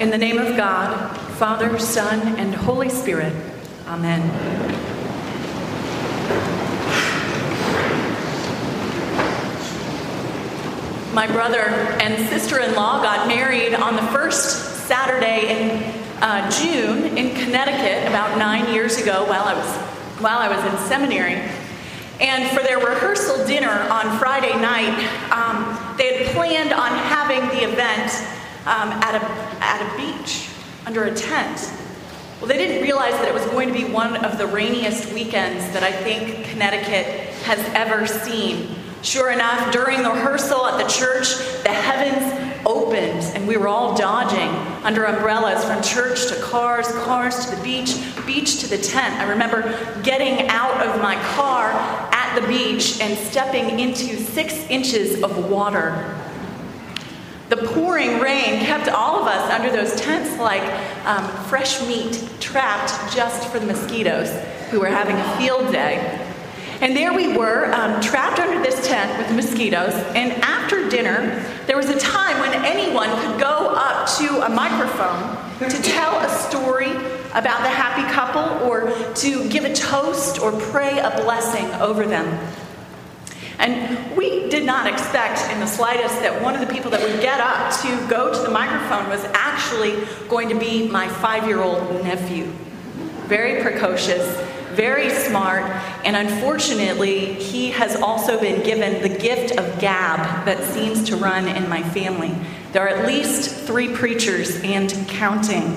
In the name of God, Father, Son, and Holy Spirit. Amen. My brother and sister in law got married on the first Saturday in uh, June in Connecticut about nine years ago while I was, while I was in seminary. And for their rehearsal dinner on Friday night, um, they had planned on having the event um, at, a, at a beach under a tent. Well, they didn't realize that it was going to be one of the rainiest weekends that I think Connecticut has ever seen. Sure enough, during the rehearsal at the church, the heavens opened and we were all dodging under umbrellas from church to cars, cars to the beach, beach to the tent. I remember getting out of my car at the beach and stepping into six inches of water. The pouring rain kept all of us under those tents like um, fresh meat trapped just for the mosquitoes who were having a field day. And there we were, um, trapped under this tent with mosquitoes. And after dinner, there was a time when anyone could go up to a microphone to tell a story about the happy couple or to give a toast or pray a blessing over them. And we did not expect in the slightest that one of the people that would get up to go to the microphone was actually going to be my five year old nephew. Very precocious, very smart, and unfortunately, he has also been given the gift of gab that seems to run in my family. There are at least three preachers and counting.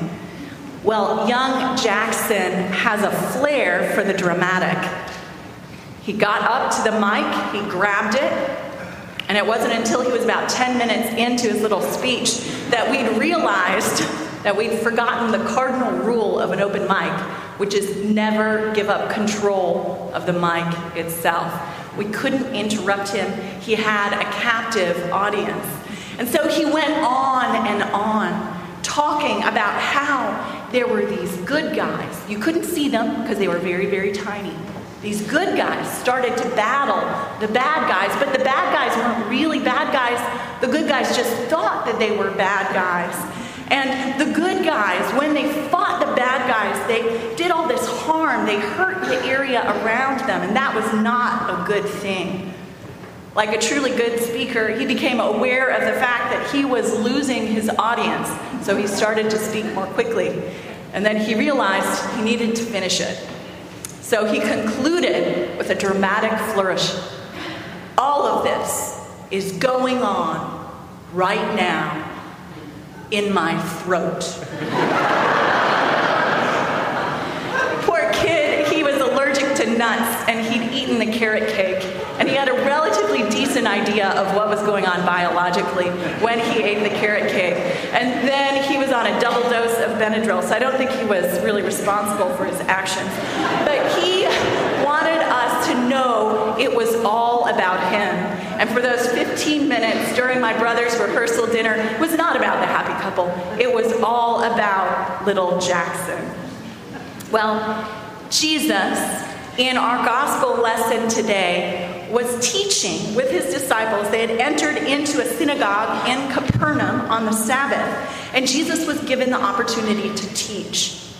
Well, young Jackson has a flair for the dramatic. He got up to the mic, he grabbed it, and it wasn't until he was about 10 minutes into his little speech that we'd realized that we'd forgotten the cardinal rule of an open mic, which is never give up control of the mic itself. We couldn't interrupt him, he had a captive audience. And so he went on and on, talking about how there were these good guys. You couldn't see them because they were very, very tiny. These good guys started to battle the bad guys, but the bad guys weren't really bad guys. The good guys just thought that they were bad guys. And the good guys, when they fought the bad guys, they did all this harm. They hurt the area around them, and that was not a good thing. Like a truly good speaker, he became aware of the fact that he was losing his audience, so he started to speak more quickly. And then he realized he needed to finish it. So he concluded with a dramatic flourish. All of this is going on right now in my throat. Poor kid, he was allergic to and he'd eaten the carrot cake. And he had a relatively decent idea of what was going on biologically when he ate the carrot cake. And then he was on a double dose of Benadryl, so I don't think he was really responsible for his actions. But he wanted us to know it was all about him. And for those 15 minutes during my brother's rehearsal dinner, it was not about the happy couple, it was all about little Jackson. Well, Jesus, in our gospel lesson today, was teaching with his disciples. They had entered into a synagogue in Capernaum on the Sabbath, and Jesus was given the opportunity to teach.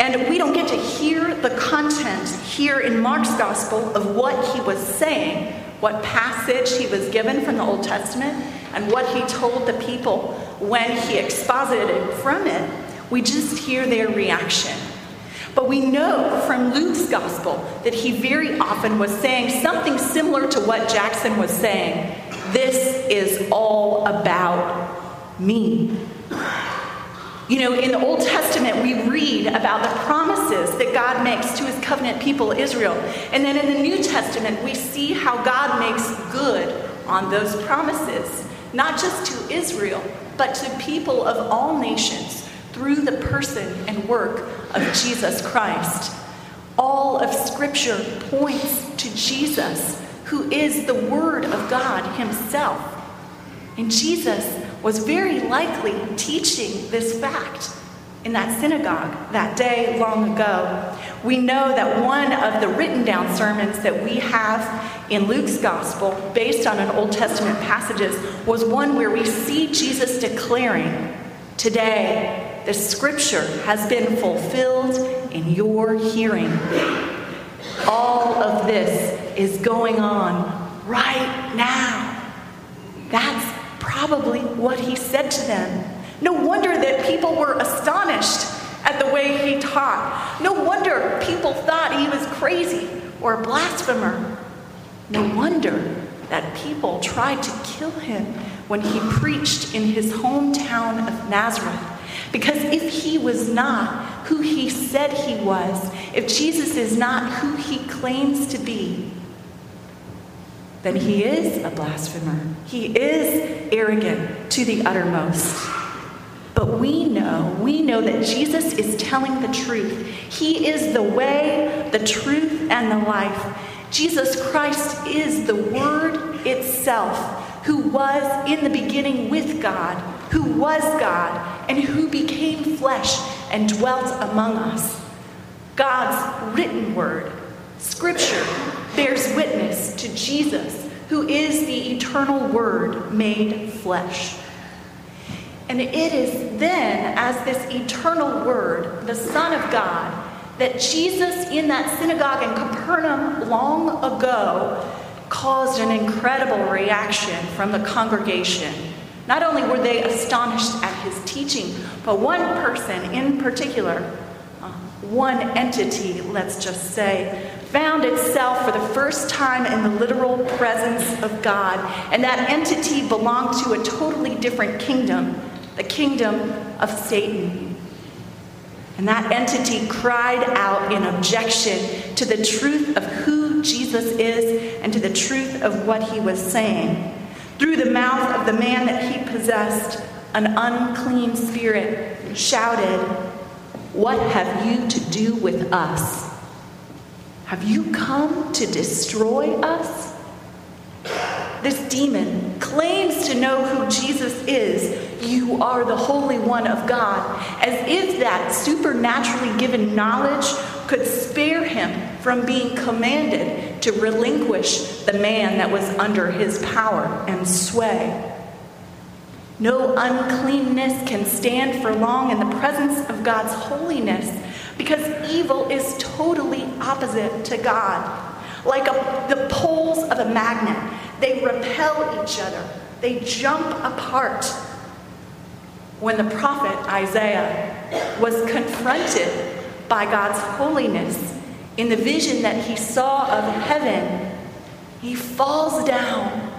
And we don't get to hear the content here in Mark's gospel of what he was saying, what passage he was given from the Old Testament, and what he told the people when he exposited from it. We just hear their reaction. But we know from Luke's gospel that he very often was saying something similar to what Jackson was saying. This is all about me. You know, in the Old Testament, we read about the promises that God makes to his covenant people, Israel. And then in the New Testament, we see how God makes good on those promises, not just to Israel, but to people of all nations through the person and work of Jesus Christ. All of Scripture points to Jesus, who is the Word of God Himself. And Jesus was very likely teaching this fact in that synagogue that day long ago. We know that one of the written down sermons that we have in Luke's gospel, based on an Old Testament passages, was one where we see Jesus declaring, Today, the scripture has been fulfilled in your hearing. All of this is going on right now. That's probably what he said to them. No wonder that people were astonished at the way he taught. No wonder people thought he was crazy or a blasphemer. No wonder that people tried to kill him when he preached in his hometown of Nazareth. Because if he was not who he said he was, if Jesus is not who he claims to be, then he is a blasphemer. He is arrogant to the uttermost. But we know, we know that Jesus is telling the truth. He is the way, the truth, and the life. Jesus Christ is the Word itself, who was in the beginning with God, who was God, and who became flesh and dwelt among us. God's written Word, Scripture, bears witness to Jesus, who is the eternal Word made flesh. And it is then, as this eternal Word, the Son of God, that Jesus in that synagogue in Capernaum long ago caused an incredible reaction from the congregation. Not only were they astonished at his teaching, but one person in particular, uh, one entity, let's just say, found itself for the first time in the literal presence of God. And that entity belonged to a totally different kingdom, the kingdom of Satan. And that entity cried out in objection to the truth of who Jesus is and to the truth of what he was saying. Through the mouth of the man that he possessed, an unclean spirit shouted, What have you to do with us? Have you come to destroy us? This demon claims to know who Jesus is. You are the Holy One of God, as if that supernaturally given knowledge could spare him from being commanded to relinquish the man that was under his power and sway. No uncleanness can stand for long in the presence of God's holiness because evil is totally opposite to God. Like a, the poles of a magnet, they repel each other, they jump apart. When the prophet Isaiah was confronted by God's holiness in the vision that he saw of heaven, he falls down.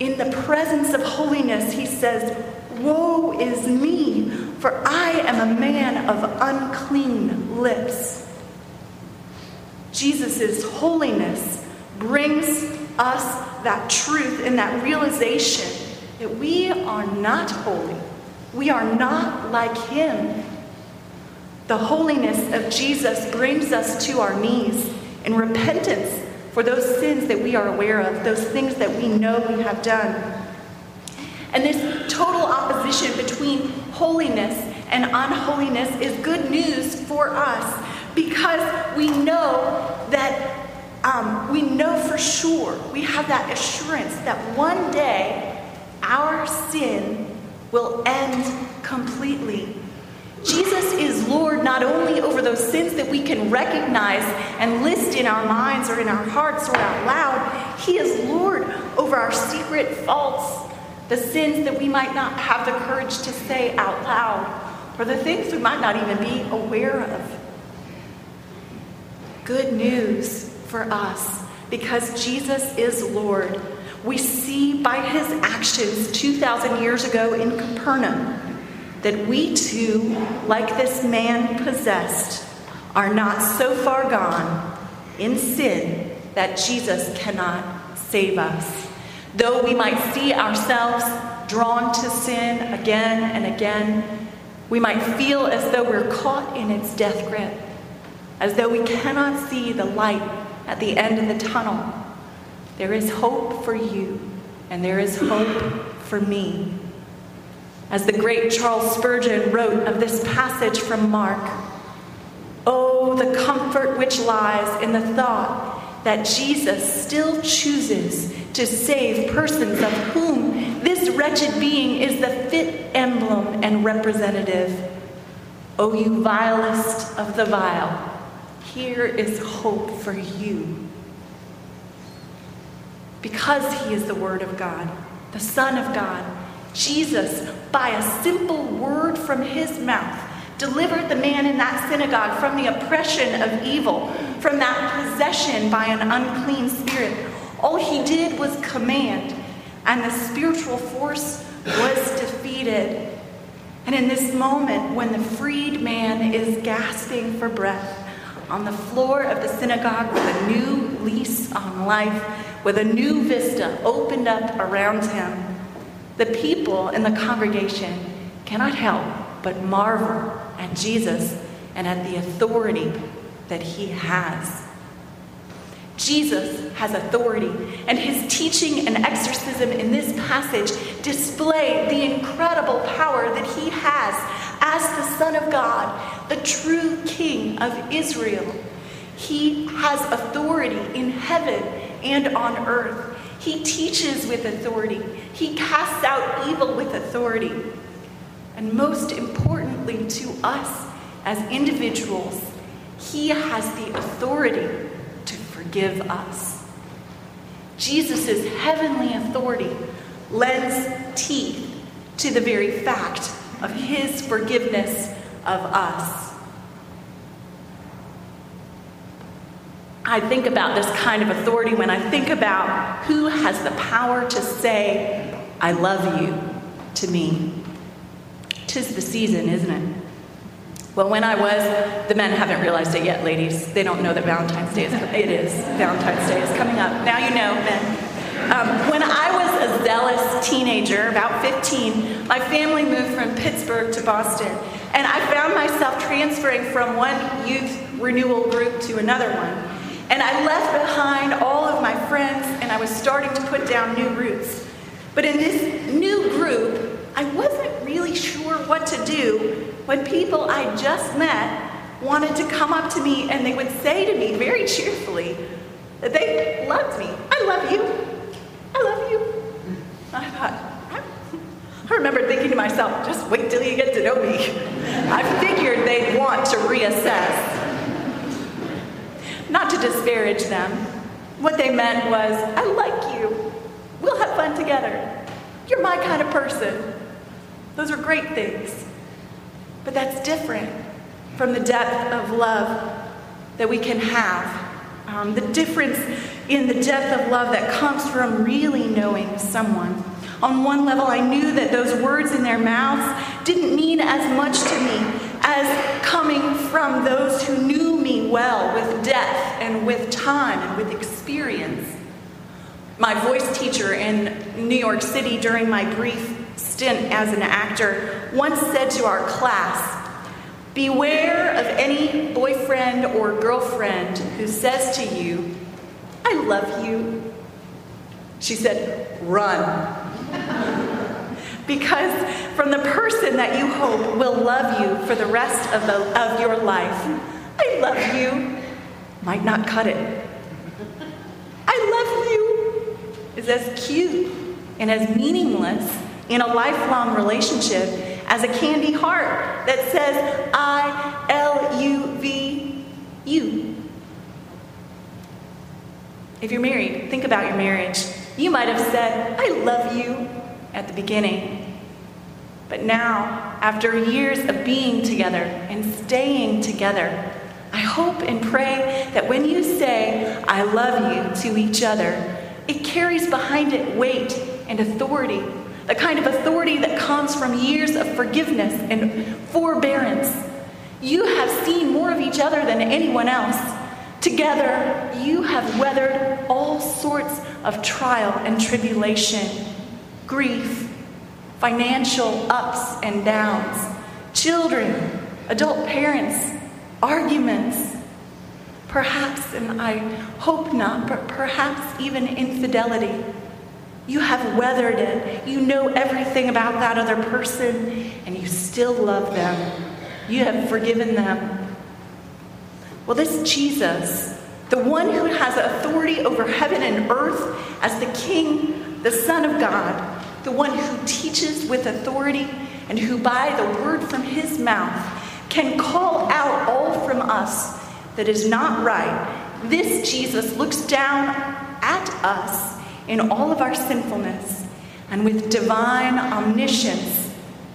In the presence of holiness, he says, Woe is me, for I am a man of unclean lips. Jesus' holiness brings us that truth and that realization that we are not holy. We are not like him. The holiness of Jesus brings us to our knees in repentance for those sins that we are aware of, those things that we know we have done. And this total opposition between holiness and unholiness is good news for us because we know that um, we know for sure, we have that assurance that one day our sin will end completely. Jesus is Lord not only over those sins that we can recognize and list in our minds or in our hearts or out loud, He is Lord over our secret faults, the sins that we might not have the courage to say out loud, or the things we might not even be aware of good news for us because Jesus is Lord. We see by his actions 2,000 years ago in Capernaum that we too, like this man possessed, are not so far gone in sin that Jesus cannot save us. Though we might see ourselves drawn to sin again and again, we might feel as though we're caught in its death grip as though we cannot see the light at the end of the tunnel. There is hope for you, and there is hope for me. As the great Charles Spurgeon wrote of this passage from Mark, Oh, the comfort which lies in the thought that Jesus still chooses to save persons of whom This wretched being is the fit emblem and representative. O you vilest of the vile, here is hope for you. Because he is the Word of God, the Son of God, Jesus, by a simple word from his mouth, delivered the man in that synagogue from the oppression of evil, from that possession by an unclean spirit. All he did was command, and the spiritual force was defeated. And in this moment, when the freed man is gasping for breath on the floor of the synagogue with a new lease on life, with a new vista opened up around him, the people in the congregation cannot help but marvel at Jesus and at the authority that he has. Jesus has authority, and his teaching and exorcism in this passage display the incredible power that he has as the Son of God, the true King of Israel. He has authority in heaven and on earth. He teaches with authority. He casts out evil with authority. And most importantly to us as individuals, he has the authority to forgive us. Jesus' heavenly authority lends teeth to the very fact of his forgiveness of us. I think about this kind of authority when I think about who has the power to say, I love you to me. Tis the season, isn't it? Well, when I was, the men haven't realized it yet, ladies. They don't know that Valentine's Day is, it is, Valentine's Day is coming up. Now you know, men. Um, when I was a zealous teenager, about 15, my family moved from Pittsburgh to Boston. And I found myself transferring from one youth renewal group to another one. And I left behind all of my friends and I was starting to put down new roots. But in this new group, I wasn't really sure what to do when people I just met wanted to come up to me and they would say to me very cheerfully that they loved me. I love you. I love you. I thought, I remember thinking to myself, just wait till you get to know me. I figured they'd want to reassess. Not to disparage them. What they meant was, I like you. We'll have fun together. You're my kind of person. Those are great things. But that's different from the depth of love that we can have. Um, the difference in the depth of love that comes from really knowing someone. On one level, I knew that those words in their mouths didn't mean as much to me as coming from those who knew me well with death and with time and with experience. My voice teacher in New York City during my brief stint as an actor once said to our class, Beware of any boyfriend or girlfriend who says to you, I love you. She said, Run. Because from the person that you hope will love you for the rest of, the, of your life, I love you might not cut it. I love you is as cute and as meaningless in a lifelong relationship as a candy heart that says, I L U V U. If you're married, think about your marriage. You might have said, I love you at the beginning. But now, after years of being together and staying together, I hope and pray that when you say, I love you to each other, it carries behind it weight and authority the kind of authority that comes from years of forgiveness and forbearance. You have seen more of each other than anyone else. Together, you have weathered all sorts of trial and tribulation, grief, financial ups and downs, children, adult parents, arguments, perhaps, and I hope not, but perhaps even infidelity you have weathered it. You know everything about that other person, and you still love them. You have forgiven them. Well, this Jesus, the one who has authority over heaven and earth as the King, the Son of God, the one who teaches with authority and who by the word from his mouth can call out all from us that is not right. This Jesus looks down at us in all of our sinfulness, and with divine omniscience,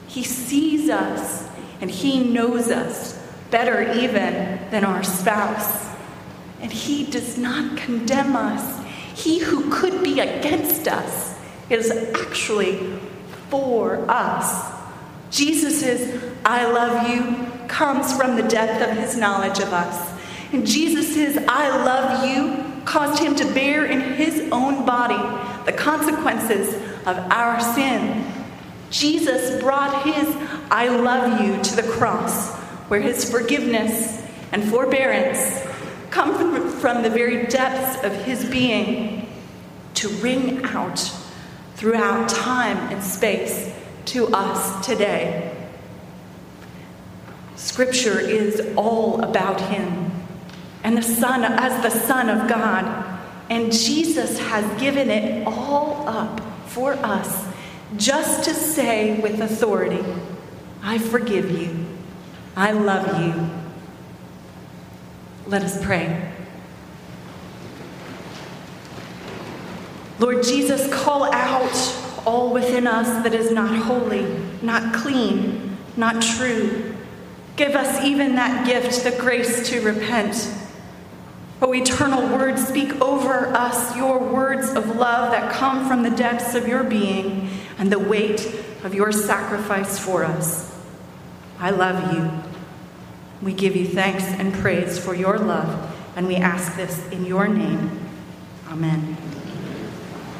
he sees us and he knows us better even than our spouse. And he does not condemn us. He who could be against us is actually for us. Jesus' I love you comes from the depth of his knowledge of us. And Jesus' I love you caused him to bear in his own body the consequences of our sin. Jesus brought his I love you to the cross, where his forgiveness and forbearance come from, the very depths of his being to ring out throughout time and space to us today. Scripture is all about him and the Son as the Son of God. And Jesus has given it all up for us just to say with authority, I forgive you. I love you. Let us pray. Lord Jesus, call out all within us that is not holy, not clean, not true. Give us even that gift, the grace to repent. O eternal word, speak over us your words of love that come from the depths of your being and the weight of your sacrifice for us. I love you. We give you thanks and praise for your love, and we ask this in your name. Amen.